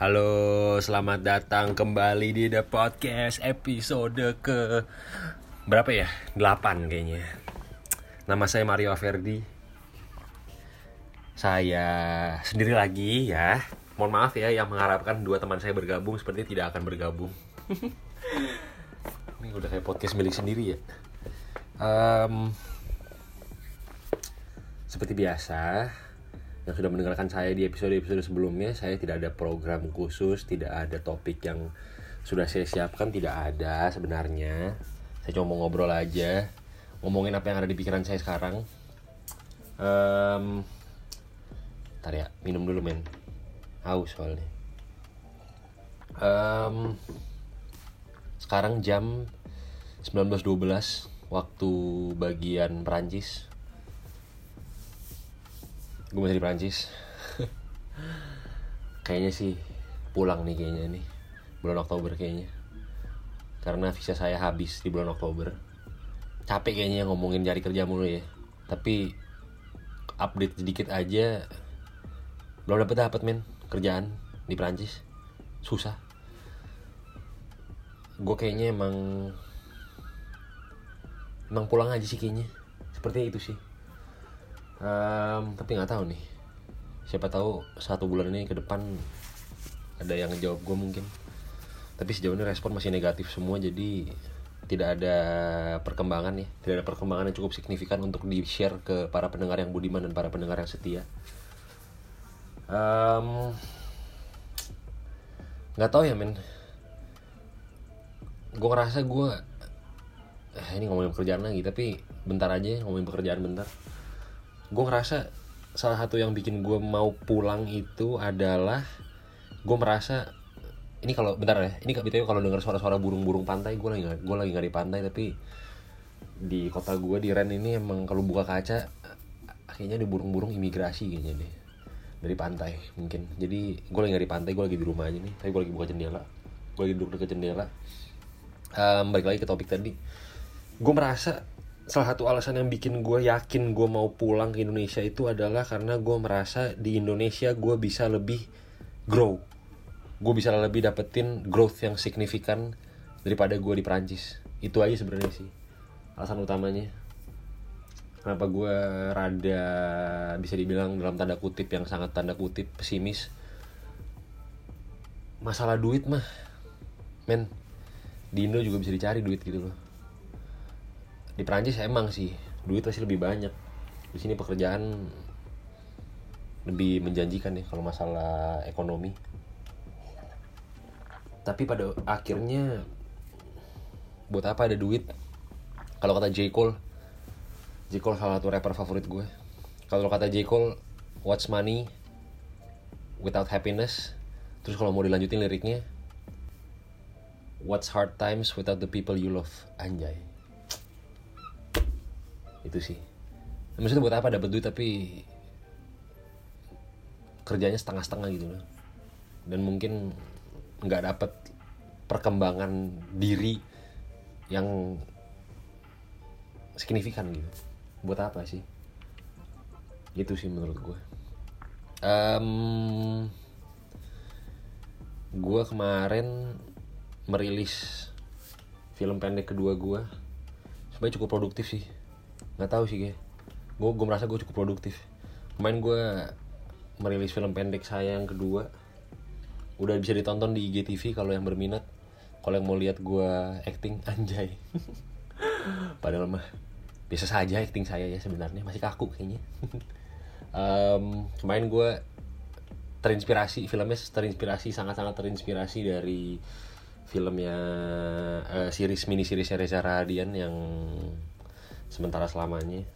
Halo, selamat datang kembali di The Podcast episode ke berapa ya? 8 kayaknya. Nama saya Mario Verdi. Saya sendiri lagi ya. Mohon maaf ya yang mengharapkan dua teman saya bergabung seperti tidak akan bergabung. Ini udah kayak podcast milik sendiri ya. Em, seperti biasa, yang sudah mendengarkan saya di episode-episode sebelumnya, saya tidak ada program khusus, tidak ada topik yang sudah saya siapkan, tidak ada sebenarnya. Saya cuma mau ngobrol aja, ngomongin apa yang ada di pikiran saya sekarang. Um, ntar ya, minum dulu men. Haus soalnya. Em, sekarang jam 19.12 waktu bagian Perancis gue masih di Prancis kayaknya sih pulang nih kayaknya nih. Bulan Oktober kayaknya. Karena visa saya habis di bulan Oktober. Capek kayaknya ngomongin cari kerja mulu ya. Tapi update sedikit aja belum dapet dapet men kerjaan di Prancis susah. Gue kayaknya emang emang pulang aja sih kayaknya. Sepertinya itu sih Em, tapi nggak tahu nih. Siapa tahu satu bulan ini ke depan ada yang ngejawab gue mungkin. Tapi sejauh ini respon masih negatif semua jadi tidak ada perkembangan ya. Tidak ada perkembangan yang cukup signifikan untuk di share ke para pendengar yang budiman dan para pendengar yang setia. Em, nggak tahu ya men. Gue ngerasa gue eh, ini ngomongin pekerjaan lagi tapi bentar aja ngomongin pekerjaan bentar gue ngerasa salah satu yang bikin gue mau pulang itu adalah gue merasa ini kalau bentar ya ini btw kalau dengar suara-suara burung-burung pantai gue lagi gue lagi nggak di pantai tapi di kota gue di Ren ini emang kalau buka kaca kayaknya ada burung-burung imigrasi kayaknya deh dari pantai mungkin. Jadi gue lagi nggak di pantai gue lagi di rumah aja nih tapi gue lagi buka jendela gue lagi duduk dekat jendela. Em, balik lagi ke topik tadi. Gue merasa salah satu alasan yang bikin gue yakin gue mau pulang ke Indonesia itu adalah karena gue merasa di Indonesia gue bisa lebih grow. Gue bisa lebih dapetin growth yang signifikan daripada gue di Prancis itu aja sebenarnya sih alasan utamanya. Kenapa gue rada bisa dibilang dalam tanda kutip yang sangat tanda kutip pesimis? Masalah duit mah men di Indo juga bisa dicari duit gitu loh di Prancis emang sih duit pasti lebih banyak. Di sini pekerjaan lebih menjanjikan nih kalau masalah ekonomi. Tapi pada akhirnya buat apa ada duit? Kalau kata J. Cole J. Cole salah satu rapper favorit gue. Kalau kata J. Cole what's money without happiness? Terus kalau mau dilanjutin liriknya what's hard times without the people you love? Anjay itu sih. Maksudnya buat apa dapat duit tapi kerjanya setengah-setengah gitu loh. Dan mungkin nggak dapat perkembangan diri yang signifikan gitu. Buat apa sih? Itu sih menurut gue Em, gue kemarin merilis film pendek kedua gue sebenarnya cukup produktif sih nggak tahu sih gue gue merasa gue cukup produktif. Kemarin gue merilis film pendek saya yang kedua. Udah bisa ditonton di IGTV kalau yang berminat. Kalau yang mau lihat gue acting anjay. Padahal mah biasa saja acting saya ya sebenarnya. Masih kaku kayaknya. Em, kemarin gue terinspirasi filmnya terinspirasi sangat-sangat terinspirasi dari filmnya eh, series mini series Reza Radian yang sementara selamanya.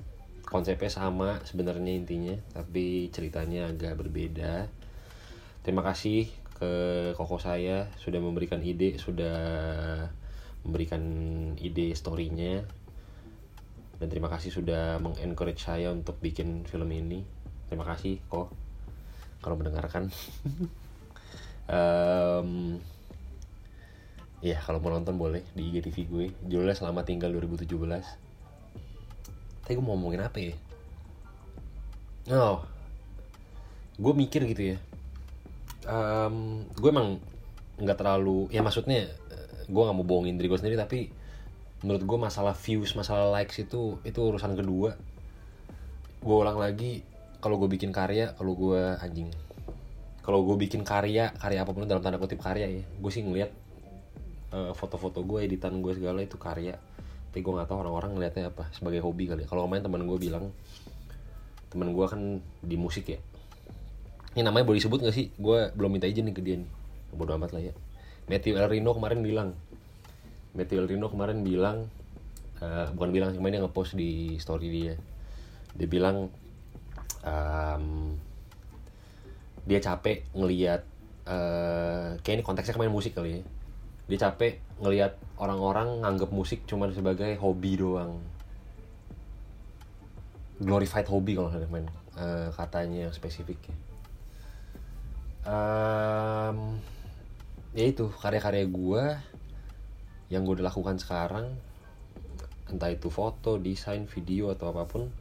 Konsepnya sama sebenarnya intinya tapi ceritanya agak berbeda. Terima kasih ke koko saya sudah memberikan ide sudah memberikan ide storynya. Dan terima kasih sudah mengencourage saya untuk bikin film ini. Terima kasih kok kalau mendengarkan. Em, ya kalau mau nonton boleh di IGTV gue. Judulnya Selamat Tinggal 2017 Tapi gue mau ngomongin apa ya? Oh Gue mikir gitu ya. Um, gue emang nggak terlalu ya maksudnya gue nggak mau bohongin diri gue sendiri tapi menurut gue masalah views masalah likes itu itu urusan kedua. Gue ulang lagi kalau gue bikin karya kalau gue anjing kalau gue bikin karya karya apa pun dalam tanda kutip karya ya gue sih ngeliat uh, foto-foto gue editan gue segala itu karya tapi gue nggak tahu orang-orang ngeliatnya apa sebagai hobi kali ya. kalau main teman gue bilang teman gue kan di musik ya. Ini namanya boleh disebut gak sih? Gue belum minta izin nih ke dia nih. Bodo amat lah ya. Matthew El Rino kemarin bilang. Matthew El Rino kemarin bilang uh, bukan bilang cuma dia ngepost di story dia. Dia bilang um, dia capek ngelihat uh, kayak ini konteksnya kemarin musik kali ya dia capek ngelihat orang-orang nganggep musik cuma sebagai hobi doang. Glorified hobi kalau saya main uh, katanya spesifik ya. Um, ya itu karya-karya gue yang gue udah lakukan sekarang entah itu foto, desain, video atau apa pun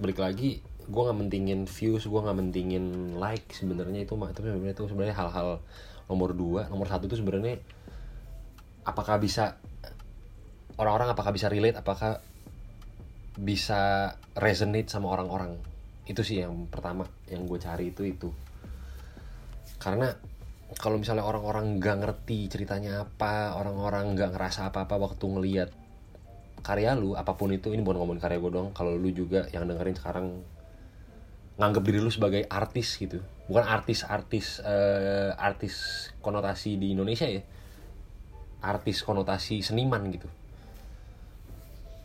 balik lagi gue nggak mentingin views gue nggak mentingin like sebenarnya itu mah sebenarnya itu sebenarnya hal-hal nomor dua nomor satu itu sebenarnya apakah bisa orang-orang apakah bisa relate apakah bisa resonate sama orang-orang? Itu sih yang pertama yang gue cari itu itu. Karena kalau misalnya orang-orang nggak ngerti ceritanya apa orang-orang nggak ngerasa apa-apa waktu ngelihat karya lu apa pun itu ini bukan ngomongin karya gue dong kalau lu juga yang dengerin sekarang nganggap diri lu sebagai artis gitu bukan artis artis uh, artis konotasi di Indonesia ya. Artis konotasi seniman gitu.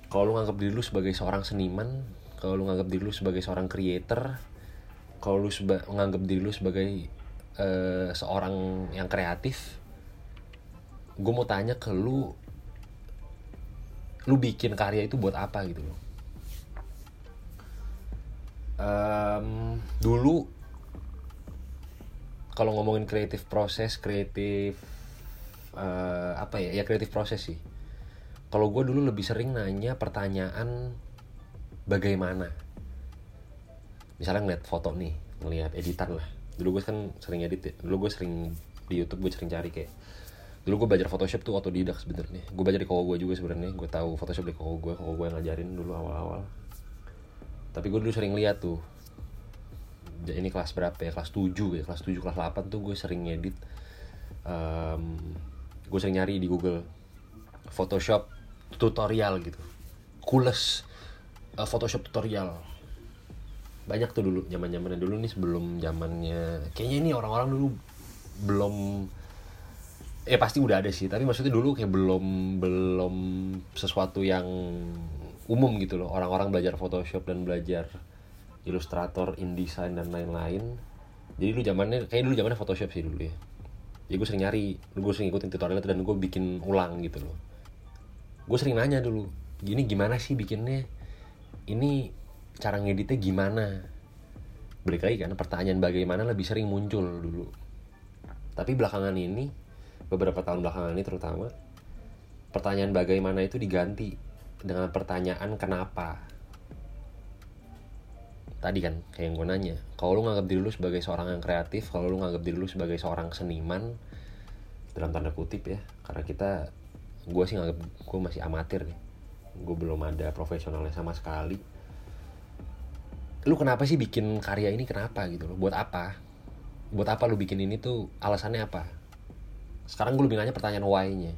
Kalau lu nganggap diri lu sebagai seorang seniman kalau lu nganggap diri lu sebagai seorang creator kalau lu seba nganggap diri lu sebagai uh, seorang yang kreatif gue mau tanya ke lu lu bikin karya itu buat apa gitu loh? Um, dulu kalau ngomongin kreatif proses kreatif uh, apa ya? Ya kreatif proses sih. Kalau gue dulu lebih sering nanya pertanyaan bagaimana? Misalnya ngeliat foto nih ngeliat editan lah. Dulu gue kan sering edit ya. Dulu gue sering di YouTube gue sering cari kayak dulu gue belajar Photoshop tuh otodidak sebenarnya. Gue belajar di koko gue juga sebenarnya. Gue tahu Photoshop di koko gue koko gue ngajarin dulu awal-awal. Tapi gue dulu sering lihat tuh ini kelas berapa ya? Kelas 7 ya? Kelas 7 kelas 8 tuh gue sering ngedit um, gue sering nyari di Google. Photoshop tutorial gitu. Kules uh, Photoshop tutorial. Banyak tuh dulu zaman zamannya dulu nih sebelum zamannya kayaknya ini orang-orang dulu belum ya pasti udah ada sih. Tapi maksudnya dulu kayak belum belum sesuatu yang umum gitu loh. Orang-orang belajar Photoshop dan belajar Illustrator, InDesign dan lain-lain. Jadi dulu zamannya kayak dulu zamannya Photoshop sih dulu ya. Jadi gue sering nyari gue sering ikutin tutorial itu dan gue bikin ulang gitu loh. Gue sering nanya dulu gini gimana sih bikinnya? Ini cara ngeditnya gimana? Balik lagi kan pertanyaan bagaimana lebih sering muncul dulu. Tapi belakangan ini beberapa tahun belakangan ini terutama pertanyaan bagaimana itu diganti dengan pertanyaan kenapa tadi kan kayak yang gue nanya. Kalau lu nganggap diri lu sebagai seorang yang kreatif kalau lu nganggap diri lu sebagai seorang seniman dalam tanda kutip ya karena kita gue sih nganggap gue masih amatir nih. Gue belum ada profesionalnya sama sekali. Lu kenapa sih bikin karya ini kenapa gitu loh? Buat apa? Buat apa lu bikin ini tuh? Alasannya apa? Sekarang gue lebih nanya pertanyaan why-nya.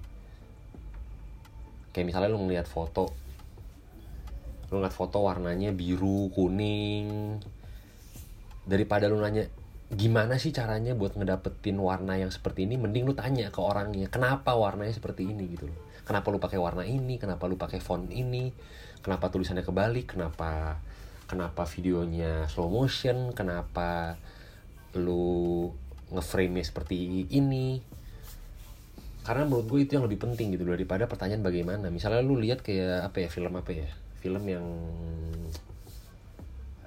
Kayak misalnya lu ngeliat foto lu ngeliat foto warnanya biru kuning. Daripada lu nanya gimana sih caranya buat ngedapetin warna yang seperti ini? Mending lu tanya ke orangnya kenapa warnanya seperti ini? Gitu loh. Kenapa lu pakai warna ini? Kenapa lu pakai font ini? Kenapa tulisannya kebalik? Kenapa kenapa videonya slow motion? Kenapa lu ngeframe seperti ini? Karena menurut gue itu yang lebih penting gitu daripada pertanyaan bagaimana. Misalnya lu lihat kayak apa ya film apa ya film yang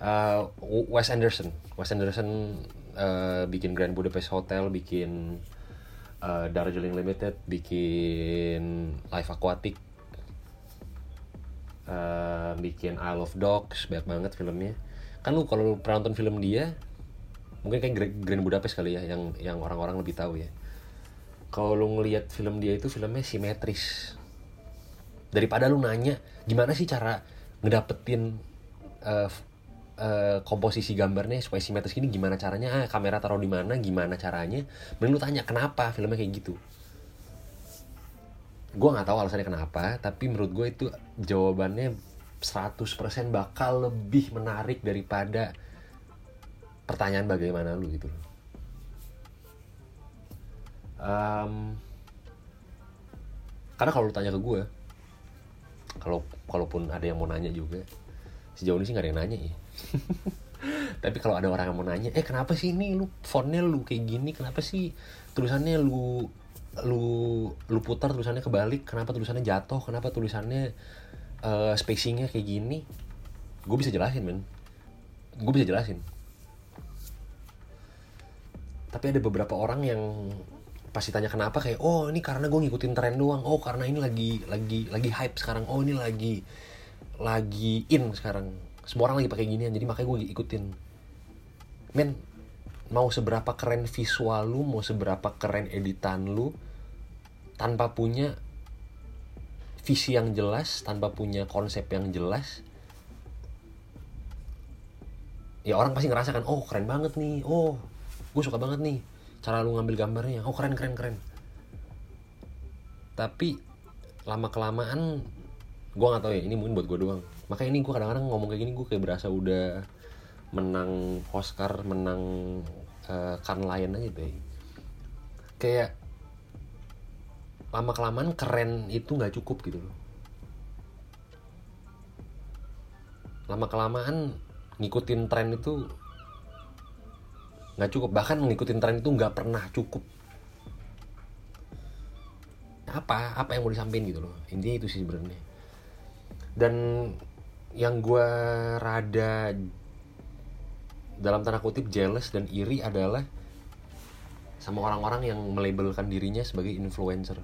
uh, Wes Anderson. Wes Anderson uh, bikin Grand Budapest Hotel bikin uh, Darjeeling Limited bikin Life Aquatic uh, bikin Isle of Dogs banyak banget filmnya. Kan lu kalau pernah nonton film dia mungkin kayak Gra- Grand Budapest kali ya yang yang orang-orang lebih tahu ya. Kalau lu ngelihat film dia itu filmnya simetris daripada lu nanya gimana sih cara ngedapetin f- eh, komposisi gambarnya supaya simetris gini? Gimana caranya? Ah, kamera taruh di mana? Gimana caranya? Mending lu tanya kenapa filmnya kayak gitu? Gue nggak tahu alasannya kenapa tapi menurut gue itu jawabannya 100% bakal lebih menarik daripada pertanyaan bagaimana lu gitu Em, karena kalau lu tanya ke gue kalau kalaupun ada yang mau nanya juga sejauh ini sih nggak ada yang nanya ya tapi kalau ada orang yang mau nanya eh kenapa sih ini lu fontnya lu kayak gini? Kenapa sih tulisannya lu lu lu putar tulisannya kebalik? Kenapa tulisannya jatuh? Kenapa tulisannya eh, spacingnya kayak gini? Gue bisa jelasin men. Gue bisa jelasin. Tapi ada beberapa orang yang pasti tanya kenapa kayak oh ini karena gue ngikutin tren doang. Oh karena ini lagi lagi lagi hype sekarang. Oh ini lagi lagi in sekarang. Semua orang lagi pakai ginian jadi makanya gue ikutin. Men mau seberapa keren visual lu mau seberapa keren editan lu tanpa punya visi yang jelas tanpa punya konsep yang jelas ya orang pasti ngerasa kan oh keren banget nih. Oh gue suka banget nih cara lu ngambil gambarnya. Oh keren keren keren. Tapi lama kelamaan gue nggak tahu ya ini mungkin buat gue doang. Makanya ini gue kadang-kadang ngomong kayak gini gue kayak berasa udah menang Oscar menang uh, Cannes Lion aja deh. Kayak lama kelamaan keren itu nggak cukup gitu loh. Lama kelamaan ngikutin tren itu nggak cukup. Bahkan ngikutin tren itu nggak pernah cukup. Apa? Apa yang mau disampaikan gitu loh. Intinya itu sih sebenarnya. Dan yang gue rada dalam tanda kutip jealous dan iri adalah sama orang-orang yang melabelkan dirinya sebagai influencer.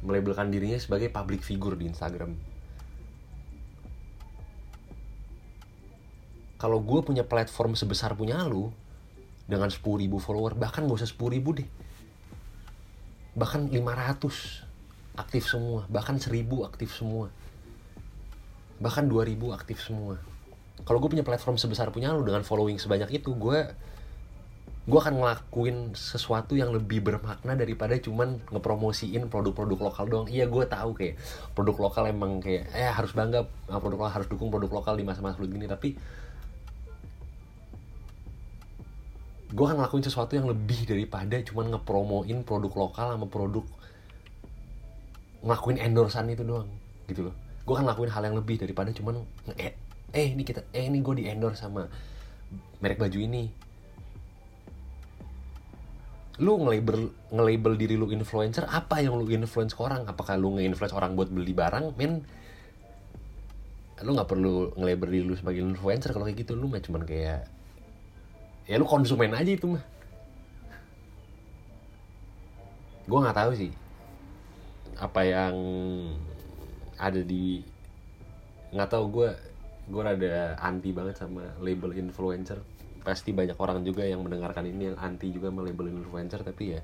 Melabelkan dirinya sebagai public figure di Instagram kalau gue punya platform sebesar punya lu dengan 10.000 follower bahkan gak usah 10.000 deh. Bahkan 500 aktif semua bahkan 1000 aktif semua. Bahkan 2000 aktif semua. Kalau gue punya platform sebesar punya lu dengan following sebanyak itu gue gue akan ngelakuin sesuatu yang lebih bermakna daripada cuman ngepromosiin produk-produk lokal doang. Iya gue tahu kayak produk lokal emang kayak eh harus bangga sama produk lokal harus dukung produk lokal di masa-masa sulit gini tapi gue akan ngelakuin sesuatu yang lebih daripada cuman ngepromoin produk lokal sama produk ngelakuin endorsean itu doang gitu loh. Gue akan ngelakuin hal yang lebih daripada cuman eh, eh ini kita eh ini gue di endorse sama merek baju ini. Lu nge-label nge-label diri lu influencer apa yang lu influence ke orang? Apakah lu nge-influence orang buat beli barang? Men lu nggak perlu nge-label diri lu sebagai influencer kalau kayak gitu. Lu mah cuman kayak ya lu konsumen aja itu mah. Gue nggak tahu sih apa yang ada di nggak tahu gue gue rada anti banget sama label influencer. Pasti banyak orang juga yang mendengarkan ini yang anti juga sama label influencer tapi ya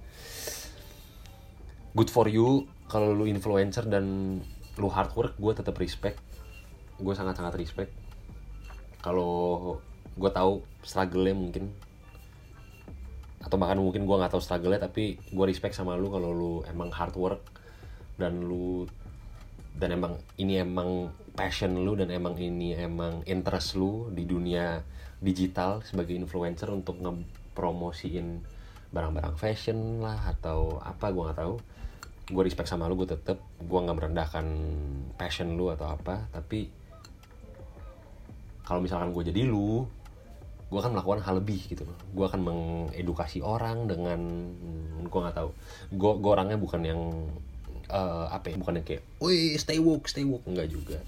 good for you. Kalau lu influencer dan lu hard work gue tetap respect. Gue sangat sangat respect. Kalau gue tahu struggle-nya mungkin. Atau bahkan mungkin gue nggak tahu struggle-nya tapi gue respect sama lu kalau lu emang hard work dan lu dan emang ini emang passion lu dan emang ini emang interest lu di dunia digital sebagai influencer untuk ngepromosiin barang-barang fashion lah atau apa gue nggak tahu. Gue respect sama lu gue tetep gue nggak merendahkan passion lu atau apa tapi kalau misalkan gue jadi lu gue akan melakukan hal lebih gitu loh. Gue akan mengedukasi orang dengan gue nggak tahu. Gue orangnya bukan yang uh, apa ya bukan yang kayak wih stay woke stay woke. Enggak juga.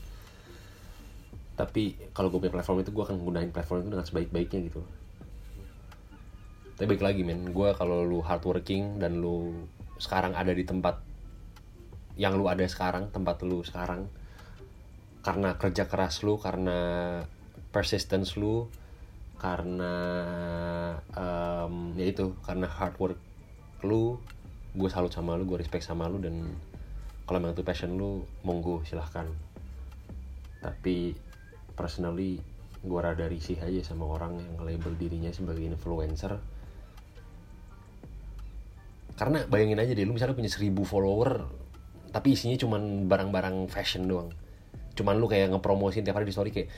Tapi kalau gue punya platform itu gue akan gunain platform itu dengan sebaik-baiknya gitu tapi baik lagi men gue kalau lu hardworking dan lu sekarang ada di tempat yang lu ada sekarang tempat lu sekarang karena kerja keras lu karena persistence lu karena um, ya itu karena hard work lu gue salut sama lu gue respect sama lu dan kalau memang itu passion lu monggo silahkan. Tapi personally gue rada risih aja sama orang yang label dirinya sebagai influencer. Karena bayangin aja deh lu misalnya punya seribu follower tapi isinya cuman barang-barang fashion doang. Cuman lu kayak ngepromosin tiap hari di story kayak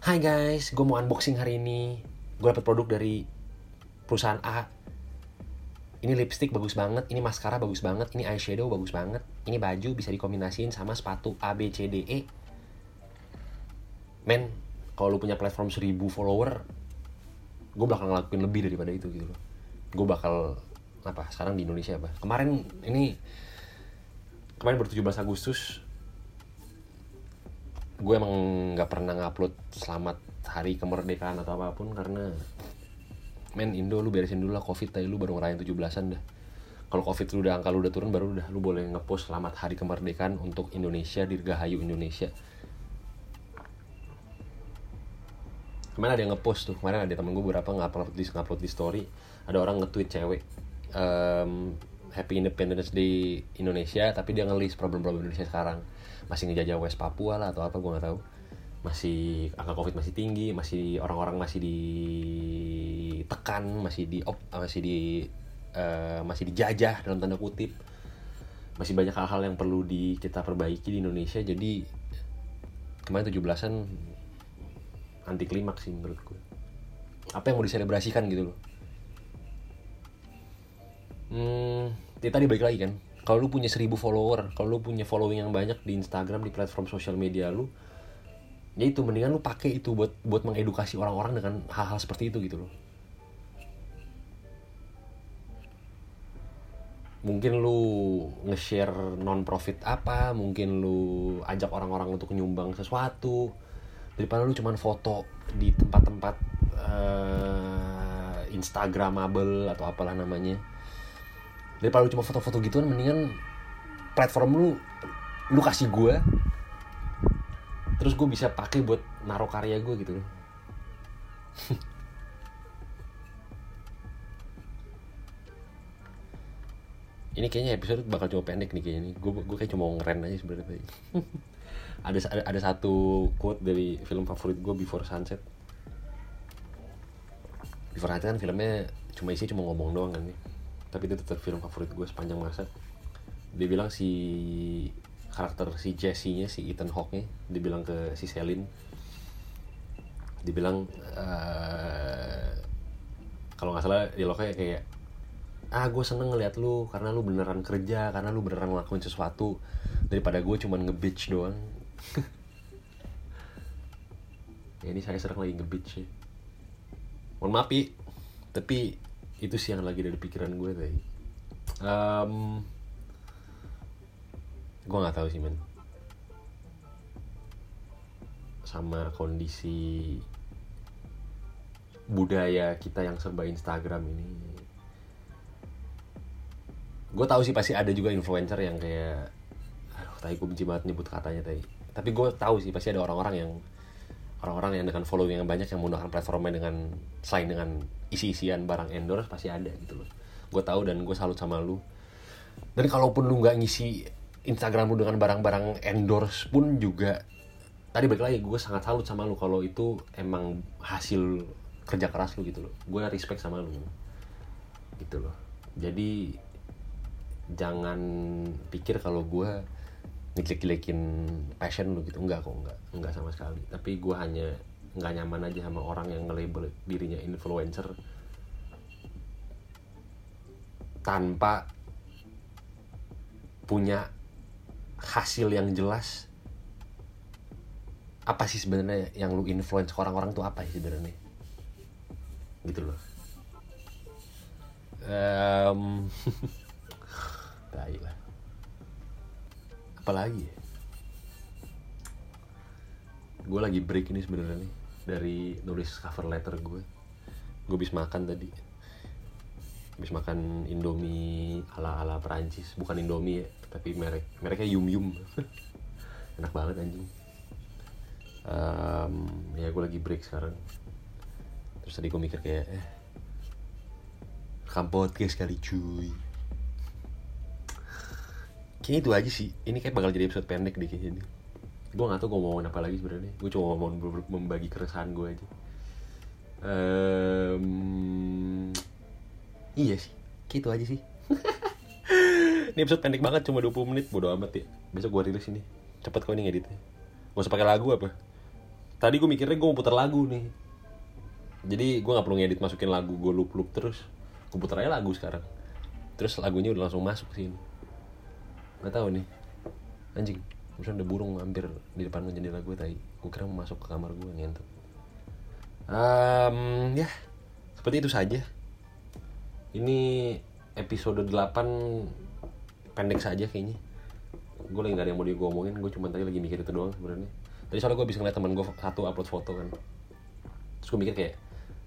Hai guys, gue mau unboxing hari ini. Gue dapet produk dari perusahaan A. Ini lipstick bagus banget, ini maskara bagus banget, ini eyeshadow bagus banget. Ini baju bisa dikombinasiin sama sepatu A, B, C, D, E. Men, kalau lu punya platform 1000 follower Gue bakal ngelakuin lebih daripada itu gitu loh. Gue bakal, apa, sekarang di Indonesia apa? Kemarin ini Kemarin baru 17 Agustus gue emang nggak pernah ngupload selamat hari kemerdekaan atau apa pun karena men Indo lu beresin dulu lah covid tadi lu baru ngerayain 17-an dah. Kalau covid lu udah angka lu udah turun baru udah lu boleh ngepost selamat hari kemerdekaan untuk Indonesia dirgahayu Indonesia. Kemarin ada yang ngepost tuh kemarin ada temen gue beberapa ngupload di ngupload di story ada orang nge-tweet cewek um, Happy Independence Day Indonesia tapi dia ngelis problem-problem Indonesia sekarang masih ngejajah West Papua lah atau apa gue nggak tahu. Masih angka covid masih tinggi masih orang-orang masih ditekan masih di op, masih di uh, masih dijajah dalam tanda kutip. Masih banyak hal-hal yang perlu di kita perbaiki di Indonesia. Jadi kemarin 17-an anti klimaks sih menurut gue apa yang mau diselebrasikan gitu loh. Hmm, ya tadi balik lagi kan kalau lu punya seribu follower kalau lu punya following yang banyak di Instagram di platform sosial media lu ya itu mendingan lu pakai itu buat buat mengedukasi orang-orang dengan hal-hal seperti itu gitu loh. Mungkin lu nge-share non profit apa mungkin lu ajak orang-orang untuk nyumbang sesuatu daripada lu cuman foto di tempat-tempat uh, instagramable atau apalah namanya daripada cuma foto-foto gituan mendingan platform lu lu kasih gue terus gue bisa pakai buat naruh karya gue gitu. Loh ini kayaknya episode bakal cuma pendek nih kayaknya gue gue kayak cuma ngeren aja sebenarnya ada, ada ada satu quote dari film favorit gue Before Sunset. Before Sunset kan filmnya cuma isi cuma ngomong doang kan nih tapi itu tetap film favorit gue sepanjang masa. Dia bilang si karakter si Jesse-nya si Ethan Hawke-nya dia bilang ke si Celine. Dia bilang uh, kalau nggak salah dialognya kayak ah gue seneng ngeliat lu karena lu beneran kerja karena lu beneran ngelakuin sesuatu. Daripada gue cuman nge-bitch doang. Ya ini saya sering lagi nge-bitch ya mohon maaf Pi. tapi itu sih yang lagi dari pikiran gue tadi um, gue nggak tahu sih men. Sama kondisi budaya kita yang serba Instagram ini. Gue tahu sih pasti ada juga influencer yang kayak aduh tadi gue benci banget nyebut katanya tadi tapi gue tahu sih pasti ada orang-orang yang orang-orang yang dengan following yang banyak yang menggunakan platformnya dengan selain dengan isi-isian barang endorse pasti ada gitu loh. Gue tahu dan gue salut sama lu. Dan kalaupun lu nggak ngisi Instagram lu dengan barang-barang endorse pun juga tadi balik lagi gue sangat salut sama lu kalau itu emang hasil kerja keras lu gitu loh. Gue respect sama lu. Gitu loh. Jadi jangan pikir kalau gue ngejelek-jelekin passion lu gitu. Enggak kok enggak. Enggak sama sekali. Tapi gue hanya nggak nyaman aja sama orang yang nge-label dirinya influencer tanpa punya hasil yang jelas apa sih sebenarnya yang lu influence orang-orang tuh apa sih sebenarnya? Gitu loh. Um, lah apalagi ya? gue lagi break ini sebenarnya nih dari nulis cover letter gue gue habis makan tadi. Habis makan indomie ala ala Perancis. Bukan indomie ya tapi merek. Mereknya yum yum. Enak banget anjing. Um, ya gue lagi break sekarang. Terus tadi gue mikir kayak eh rekam podcast kali cuy kayaknya itu aja sih. Ini kayak bakal jadi episode pendek deh kayaknya nih gue gak tau gue mau apa lagi sebenarnya. Gue cuma mau membagi keresahan gue aja. Um, iya sih. Gitu aja sih. Ini episode pendek banget cuma 20 menit. Bodo amat ya. Besok gue rilis ini. Cepet kau ini ngeditnya. Gak usah pakai lagu apa. Tadi gue mikirnya gue mau putar lagu nih. Jadi gue nggak perlu ngedit masukin lagu gue loop loop terus. Gue putar aja lagu sekarang. Terus lagunya udah langsung masuk sini nggak tahu nih. Anjing misalnya ada burung hampir di depan jendela gue tadi gue kira mau masuk ke kamar gue ngentot. Um, ya seperti itu saja. Ini episode 8 pendek saja kayaknya. Gue lagi gak ada yang mau gue omongin gue cuma tadi lagi mikir itu doang sebenarnya. Tadi soalnya gue bisa ngeliat teman gue satu upload foto kan. Terus gue mikir kayak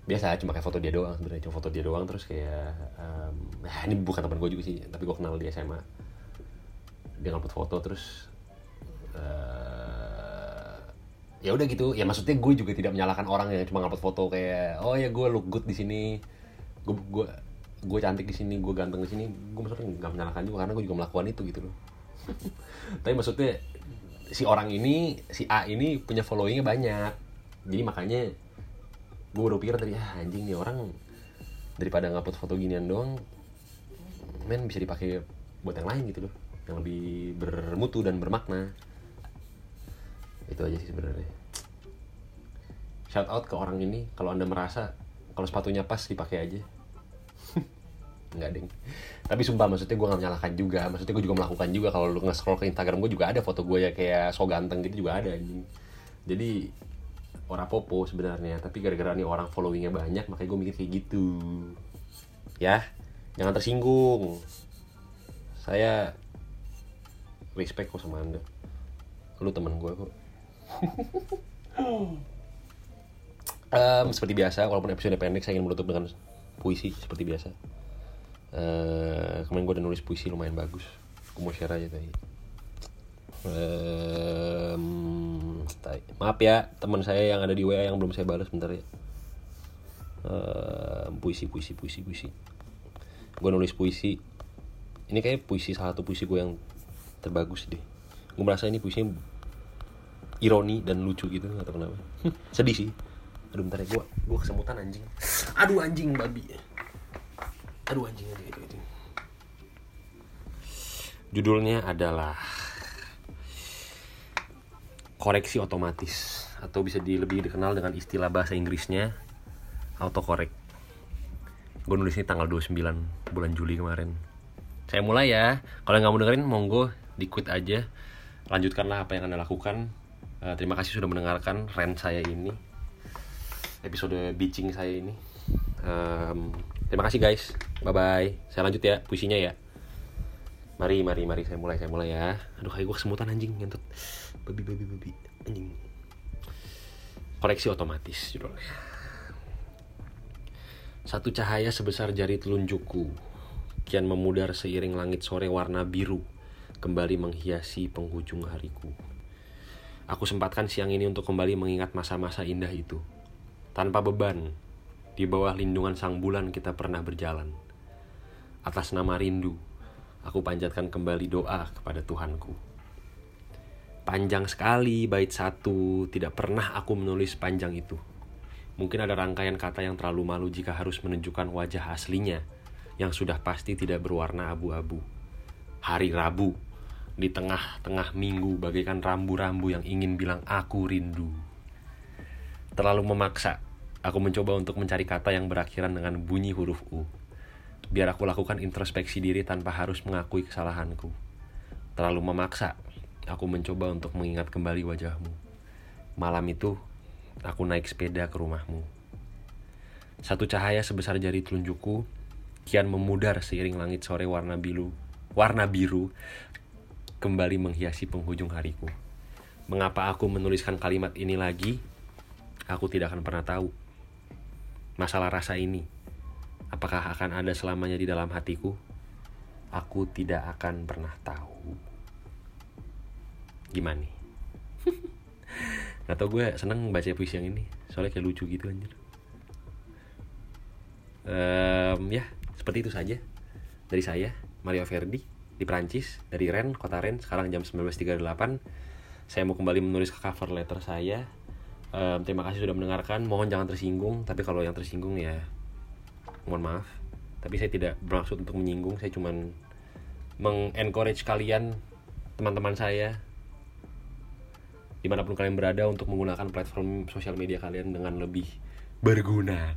biasa cuma kayak foto dia doang sebenarnya cuma foto dia doang. Terus kayak um, nah ini bukan teman gue juga sih tapi gue kenal di SMA dia ngupload foto terus uh, ya udah gitu. Ya maksudnya gue juga tidak menyalahkan orang yang cuma ngupload foto kayak oh ya gue look good di sini. Gue gue gue cantik di sini gue ganteng di sini. Gue maksudnya nggak menyalahkan juga karena gue juga melakukan itu gitu loh. Tapi maksudnya si orang ini si A ini punya followingnya banyak. Jadi makanya gue baru pikir tadi ah anjing nih orang daripada ngupload foto ginian doang men bisa dipakai buat yang lain gitu loh yang lebih bermutu dan bermakna. Itu aja sih sebenarnya. Shout out ke orang ini kalau anda merasa kalau sepatunya pas dipakai aja. Nggak ding. Tapi sumpah maksudnya gue gak menyalahkan juga. Maksudnya gue juga melakukan juga. Kalau lu nge-scroll ke Instagram gue juga ada foto gue ya kayak so ganteng gitu juga ada anjing. Jadi orang popo sebenarnya. Tapi gara-gara nih orang followingnya banyak makanya gue mikir kayak gitu. Ya jangan tersinggung. Saya respect kok sama anda. Lu temen gue kok. Um, seperti biasa walaupun episode pendek saya ingin menutup dengan puisi seperti biasa. Uh, kemarin gue udah nulis puisi lumayan bagus. Gue mau share aja tadi um, maaf ya teman saya yang ada di WA yang belum saya balas bentar ya. Uh, puisi puisi puisi puisi. Gue nulis puisi. Ini kayak puisi salah satu puisi gue yang terbagus deh. Gue merasa ini puisinya ironi dan lucu gitu atau kenapa. Sedih sih. Aduh bentar ya gue gue kesemutan anjing. Aduh anjing babi. Aduh anjing aja itu itu judulnya adalah koreksi otomatis atau bisa di, lebih dikenal dengan istilah bahasa Inggrisnya autocorrect. Gue nulis ini tanggal 29 bulan Juli kemarin. Saya mulai ya. Kalau nggak mau dengerin, monggo di quit aja. Lanjutkanlah apa yang anda lakukan. Uh, terima kasih sudah mendengarkan rant saya ini. Episode bitching saya ini. Um, terima kasih guys. Bye bye. Saya lanjut ya puisinya ya. Mari, mari, mari. Saya mulai, saya mulai ya. Aduh, kayak gue kesemutan anjing ngentut babi babi babi anjing koreksi otomatis judulnya satu cahaya sebesar jari telunjukku kian memudar seiring langit sore warna biru kembali menghiasi penghujung hariku. Aku sempatkan siang ini untuk kembali mengingat masa-masa indah itu. Tanpa beban di bawah lindungan sang bulan kita pernah berjalan. Atas nama rindu aku panjatkan kembali doa kepada Tuhanku. Panjang sekali bait satu, tidak pernah aku menulis panjang itu. Mungkin ada rangkaian kata yang terlalu malu jika harus menunjukkan wajah aslinya, yang sudah pasti tidak berwarna abu-abu. Hari Rabu, di tengah-tengah minggu bagaikan rambu-rambu yang ingin bilang aku rindu. Terlalu memaksa, aku mencoba untuk mencari kata yang berakhiran dengan bunyi huruf U. Biar aku lakukan introspeksi diri tanpa harus mengakui kesalahanku. Terlalu memaksa, aku mencoba untuk mengingat kembali wajahmu. Malam itu, aku naik sepeda ke rumahmu. Satu cahaya sebesar jari telunjukku kian memudar seiring langit sore warna biru, warna biru kembali menghiasi penghujung hariku. Mengapa aku menuliskan kalimat ini lagi? Aku tidak akan pernah tahu. Masalah rasa ini, apakah akan ada selamanya di dalam hatiku? Aku tidak akan pernah tahu gimana nih Gak tau gue seneng baca puisi yang ini Soalnya kayak lucu gitu anjir Em, ya seperti itu saja dari saya Mario Verdi di Prancis dari Ren kota Ren sekarang jam 19.38 saya mau kembali menulis ke cover letter saya. Em, terima kasih sudah mendengarkan. Mohon jangan tersinggung tapi kalau yang tersinggung ya mohon maaf. Tapi saya tidak bermaksud untuk menyinggung saya cuman mengencourage kalian teman-teman saya di mana pun kalian berada untuk menggunakan platform sosial media kalian dengan lebih berguna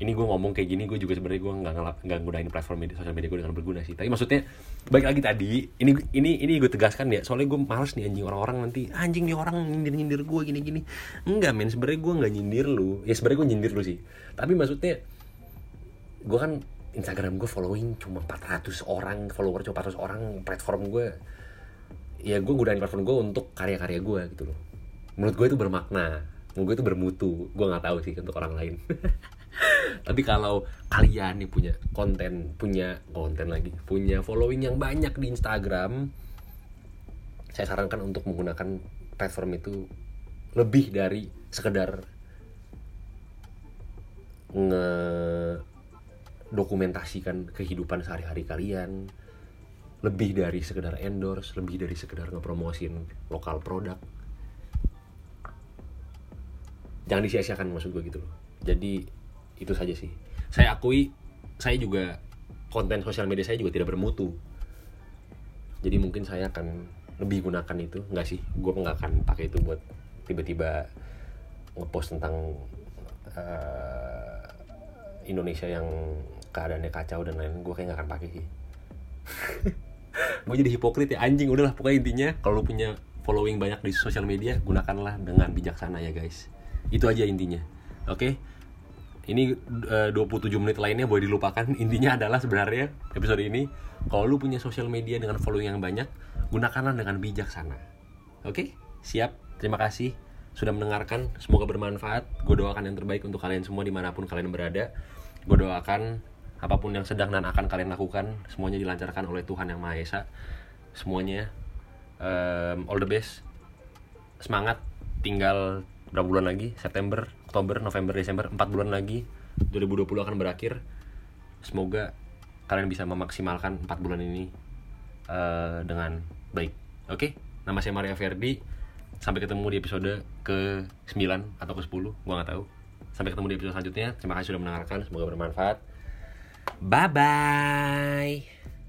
ini gue ngomong kayak gini gue juga sebenarnya gue nggak ngelap nggak gunain platform media sosial media gue dengan berguna sih. Tapi maksudnya baik lagi tadi ini ini ini gue tegaskan ya soalnya gue males nih anjing orang-orang nanti anjing nih orang nyindir nyindir gue gini gini enggak men sebenarnya gue nggak nyindir lu. Ya sebenarnya gue nyindir lu sih. Tapi maksudnya gue kan Instagram gue following cuma 400 orang follower cuma 400 orang platform gue ya gue gunain platform gue untuk karya-karya gue gitu loh. Menurut gue itu bermakna menurut gue itu bermutu. Gue nggak tahu sih untuk orang lain tapi kalau kalian nih punya konten punya konten lagi punya following yang banyak di Instagram saya sarankan untuk menggunakan platform itu lebih dari sekedar nge dokumentasikan kehidupan sehari-hari kalian. Lebih dari sekedar endorse lebih dari sekedar ngepromosin lokal produk. Jangan disia-siakan maksud gue gitu loh. Jadi itu saja sih. Saya akui saya juga konten sosial media saya juga tidak bermutu. Jadi mungkin saya akan lebih gunakan itu. Nggak sih gue nggak akan pakai itu buat tiba-tiba ngepost tentang eh, Indonesia yang keadaannya kacau dan lain gue kayak nggak akan pakai sih. Gue jadi hipokrit ya. Anjing udahlah. Pokoknya intinya kalau lu punya following banyak di sosial media gunakanlah dengan bijaksana ya guys. Itu aja intinya. Oke ini eh, 27 menit lainnya boleh dilupakan. Intinya adalah sebenarnya episode ini kalau lu punya sosial media dengan following yang banyak gunakanlah dengan bijaksana. Oke? Siap? Terima kasih sudah mendengarkan. Semoga bermanfaat. Gue doakan yang terbaik untuk kalian semua di mana pun kalian berada. Gue doakan apa pun yang sedang dan akan kalian lakukan semuanya dilancarkan oleh Tuhan yang Maha Esa. Semuanya em, all the best. Semangat. Tinggal berapa bulan lagi? September Oktober November Desember 4 bulan lagi. 2020 akan berakhir. Semoga kalian bisa memaksimalkan 4 bulan ini eh, dengan baik. Oke? Nama saya Maria Verdi sampai ketemu di episode ke 9 atau ke 10 gua nggak tahu. Sampai ketemu di episode selanjutnya. Terima kasih sudah mendengarkan. Semoga bermanfaat. Bye bye